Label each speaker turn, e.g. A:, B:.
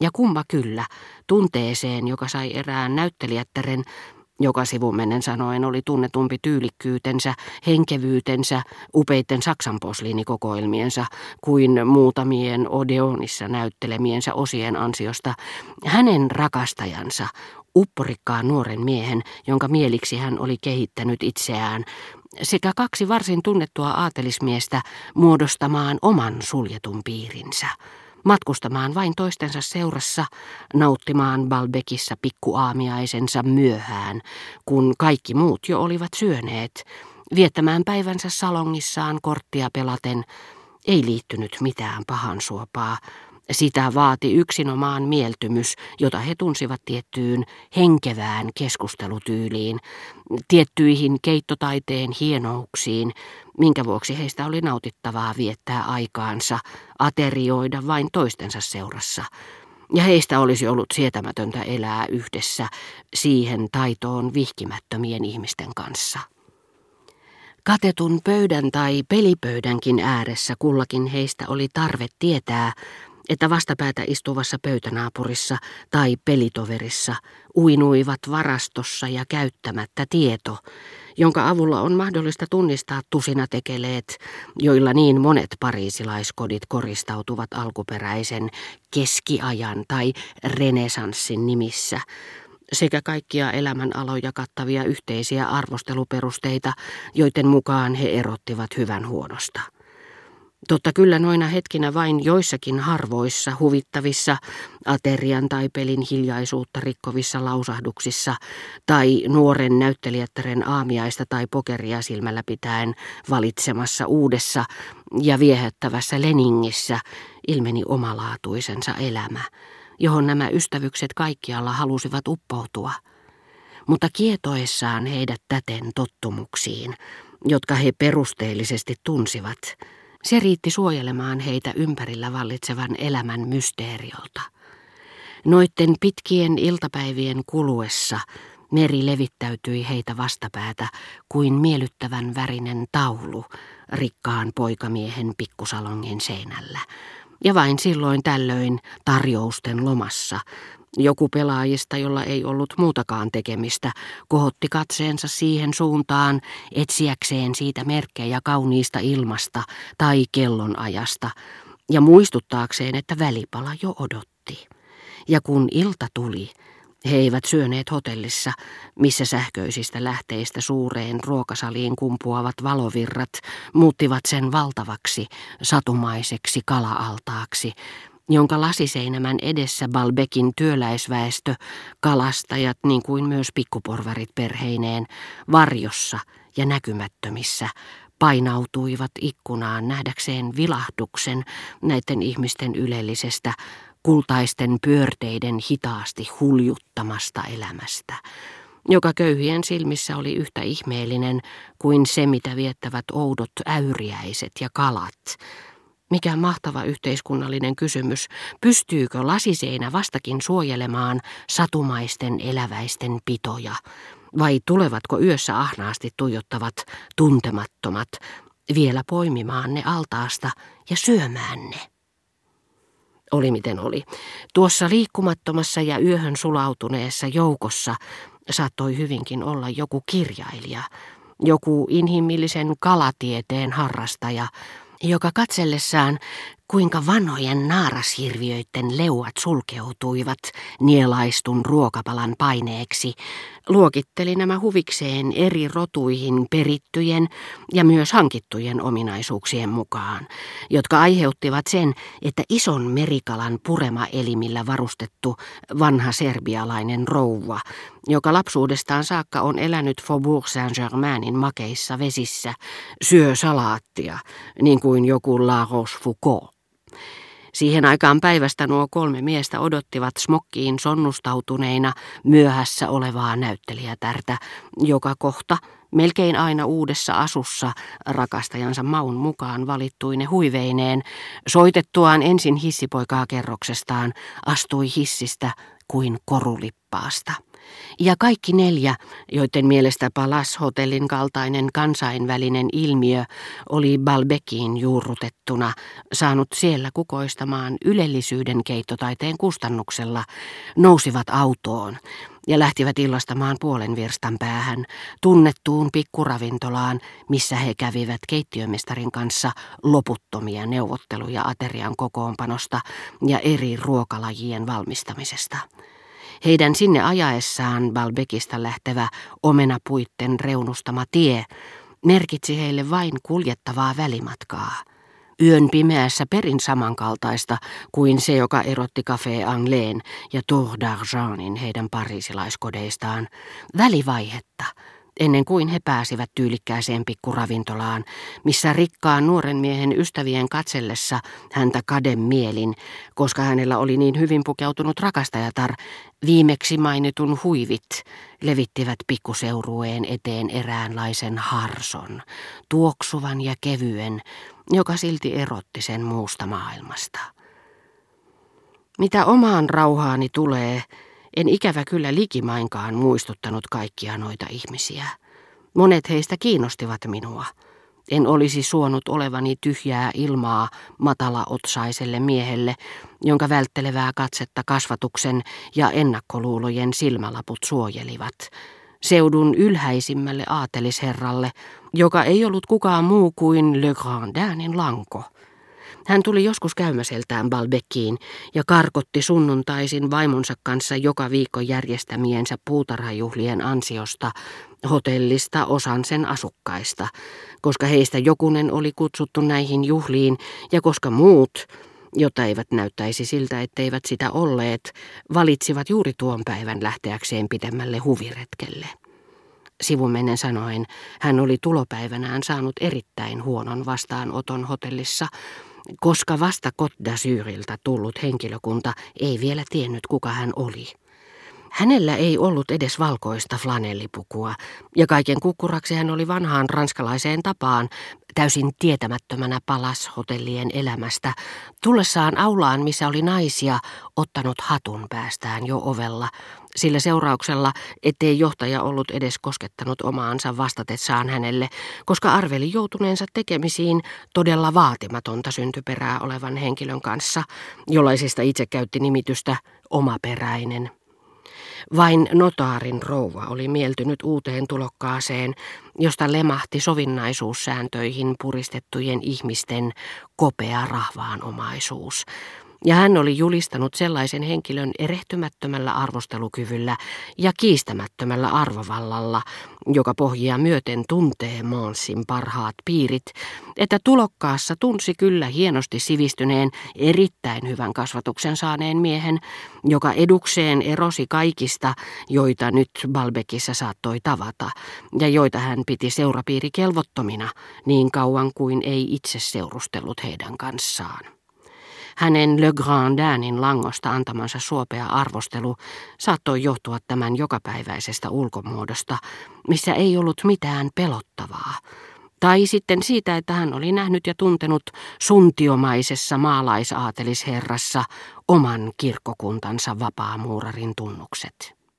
A: Ja kumma kyllä, tunteeseen, joka sai erään näyttelijättären, joka sivumennen sanoen oli tunnetumpi tyylikkyytensä, henkevyytensä, upeitten Saksan posliinikokoelmiensa kuin muutamien Odeonissa näyttelemiensä osien ansiosta, hänen rakastajansa, upporikkaan nuoren miehen, jonka mieliksi hän oli kehittänyt itseään, sekä kaksi varsin tunnettua aatelismiestä muodostamaan oman suljetun piirinsä matkustamaan vain toistensa seurassa, nauttimaan Balbekissa pikkuaamiaisensa myöhään, kun kaikki muut jo olivat syöneet, viettämään päivänsä salongissaan korttia pelaten, ei liittynyt mitään pahansuopaa, sitä vaati yksinomaan mieltymys, jota he tunsivat tiettyyn henkevään keskustelutyyliin, tiettyihin keittotaiteen hienouksiin, minkä vuoksi heistä oli nautittavaa viettää aikaansa, aterioida vain toistensa seurassa. Ja heistä olisi ollut sietämätöntä elää yhdessä siihen taitoon vihkimättömien ihmisten kanssa. Katetun pöydän tai pelipöydänkin ääressä kullakin heistä oli tarve tietää, että vastapäätä istuvassa pöytänaapurissa tai pelitoverissa uinuivat varastossa ja käyttämättä tieto, jonka avulla on mahdollista tunnistaa tusinatekeleet, joilla niin monet pariisilaiskodit koristautuvat alkuperäisen keskiajan tai renesanssin nimissä, sekä kaikkia elämänaloja kattavia yhteisiä arvosteluperusteita, joiden mukaan he erottivat hyvän huonosta. Totta kyllä noina hetkinä vain joissakin harvoissa huvittavissa aterian tai pelin hiljaisuutta rikkovissa lausahduksissa tai nuoren näyttelijättären aamiaista tai pokeria silmällä pitäen valitsemassa uudessa ja viehättävässä Leningissä ilmeni omalaatuisensa elämä, johon nämä ystävykset kaikkialla halusivat uppoutua. Mutta kietoessaan heidät täten tottumuksiin, jotka he perusteellisesti tunsivat – se riitti suojelemaan heitä ympärillä vallitsevan elämän mysteeriolta. Noitten pitkien iltapäivien kuluessa meri levittäytyi heitä vastapäätä kuin miellyttävän värinen taulu rikkaan poikamiehen pikkusalongin seinällä. Ja vain silloin tällöin tarjousten lomassa joku pelaajista, jolla ei ollut muutakaan tekemistä, kohotti katseensa siihen suuntaan etsiäkseen siitä merkkejä kauniista ilmasta tai kellonajasta ja muistuttaakseen, että välipala jo odotti. Ja kun ilta tuli, he eivät syöneet hotellissa, missä sähköisistä lähteistä suureen ruokasaliin kumpuavat valovirrat muuttivat sen valtavaksi, satumaiseksi kala-altaaksi, jonka lasiseinämän edessä Balbekin työläisväestö, kalastajat niin kuin myös pikkuporvarit perheineen, varjossa ja näkymättömissä, painautuivat ikkunaan nähdäkseen vilahduksen näiden ihmisten ylellisestä, kultaisten pyörteiden hitaasti huljuttamasta elämästä, joka köyhien silmissä oli yhtä ihmeellinen kuin se, mitä viettävät oudot äyriäiset ja kalat, mikä mahtava yhteiskunnallinen kysymys. Pystyykö lasiseinä vastakin suojelemaan satumaisten eläväisten pitoja? Vai tulevatko yössä ahnaasti tuijottavat tuntemattomat vielä poimimaan ne altaasta ja syömään ne? Oli miten oli. Tuossa liikkumattomassa ja yöhön sulautuneessa joukossa saattoi hyvinkin olla joku kirjailija, joku inhimillisen kalatieteen harrastaja, joka katsellessaan kuinka vanhojen naarashirviöiden leuat sulkeutuivat nielaistun ruokapalan paineeksi, luokitteli nämä huvikseen eri rotuihin perittyjen ja myös hankittujen ominaisuuksien mukaan, jotka aiheuttivat sen, että ison merikalan purema elimillä varustettu vanha serbialainen rouva, joka lapsuudestaan saakka on elänyt Faubourg Saint-Germainin makeissa vesissä, syö salaattia, niin kuin joku La Rochefoucauld. Siihen aikaan päivästä nuo kolme miestä odottivat smokkiin sonnustautuneina myöhässä olevaa näyttelijätärtä, joka kohta, melkein aina uudessa asussa, rakastajansa maun mukaan valittuine huiveineen, soitettuaan ensin hissipoikaa kerroksestaan, astui hissistä kuin korulippaasta. Ja kaikki neljä, joiden mielestä Palas-hotellin kaltainen kansainvälinen ilmiö oli Balbekiin juurrutettuna, saanut siellä kukoistamaan ylellisyyden keittotaiteen kustannuksella, nousivat autoon ja lähtivät illastamaan puolen virstan päähän, tunnettuun pikkuravintolaan, missä he kävivät keittiömestarin kanssa loputtomia neuvotteluja aterian kokoonpanosta ja eri ruokalajien valmistamisesta. Heidän sinne ajaessaan Balbekista lähtevä omenapuitten reunustama tie merkitsi heille vain kuljettavaa välimatkaa. Yön pimeässä perin samankaltaista kuin se, joka erotti Café Angleen ja Tour d'Argentin heidän parisilaiskodeistaan. Välivaihetta, ennen kuin he pääsivät tyylikkääseen pikkuravintolaan, missä rikkaan nuoren miehen ystävien katsellessa häntä kaden mielin, koska hänellä oli niin hyvin pukeutunut rakastajatar, viimeksi mainitun huivit levittivät pikkuseurueen eteen eräänlaisen harson, tuoksuvan ja kevyen, joka silti erotti sen muusta maailmasta. Mitä omaan rauhaani tulee, en ikävä kyllä likimainkaan muistuttanut kaikkia noita ihmisiä. Monet heistä kiinnostivat minua. En olisi suonut olevani tyhjää ilmaa matala-otsaiselle miehelle, jonka välttelevää katsetta kasvatuksen ja ennakkoluulojen silmälaput suojelivat. Seudun ylhäisimmälle aatelisherralle, joka ei ollut kukaan muu kuin Le Grandinin lanko. Hän tuli joskus käymäseltään Balbekkiin ja karkotti sunnuntaisin vaimonsa kanssa joka viikko järjestämiensä puutarhajuhlien ansiosta hotellista osan sen asukkaista, koska heistä jokunen oli kutsuttu näihin juhliin ja koska muut, jotta eivät näyttäisi siltä, etteivät sitä olleet, valitsivat juuri tuon päivän lähteäkseen pidemmälle huviretkelle. Sivumennen sanoen, hän oli tulopäivänään saanut erittäin huonon vastaanoton hotellissa, koska vasta Côte tullut henkilökunta ei vielä tiennyt kuka hän oli. Hänellä ei ollut edes valkoista flanellipukua, ja kaiken kukkuraksi hän oli vanhaan ranskalaiseen tapaan, täysin tietämättömänä palashotellien elämästä, tullessaan aulaan, missä oli naisia, ottanut hatun päästään jo ovella, sillä seurauksella, ettei johtaja ollut edes koskettanut omaansa vastatessaan hänelle, koska arveli joutuneensa tekemisiin todella vaatimatonta syntyperää olevan henkilön kanssa, jollaisesta itse käytti nimitystä omaperäinen. Vain notaarin rouva oli mieltynyt uuteen tulokkaaseen, josta lemahti sovinnaisuussääntöihin puristettujen ihmisten kopea rahvaanomaisuus, ja hän oli julistanut sellaisen henkilön erehtymättömällä arvostelukyvyllä ja kiistämättömällä arvovallalla, joka pohjia myöten tuntee Mansin parhaat piirit, että tulokkaassa tunsi kyllä hienosti sivistyneen, erittäin hyvän kasvatuksen saaneen miehen, joka edukseen erosi kaikista, joita nyt Balbekissa saattoi tavata, ja joita hän piti seurapiirikelvottomina niin kauan kuin ei itse seurustellut heidän kanssaan. Hänen Le Grandinin langosta antamansa suopea arvostelu saattoi johtua tämän jokapäiväisestä ulkomuodosta, missä ei ollut mitään pelottavaa. Tai sitten siitä, että hän oli nähnyt ja tuntenut suntiomaisessa maalaisaatelisherrassa oman kirkkokuntansa vapaamuurarin tunnukset.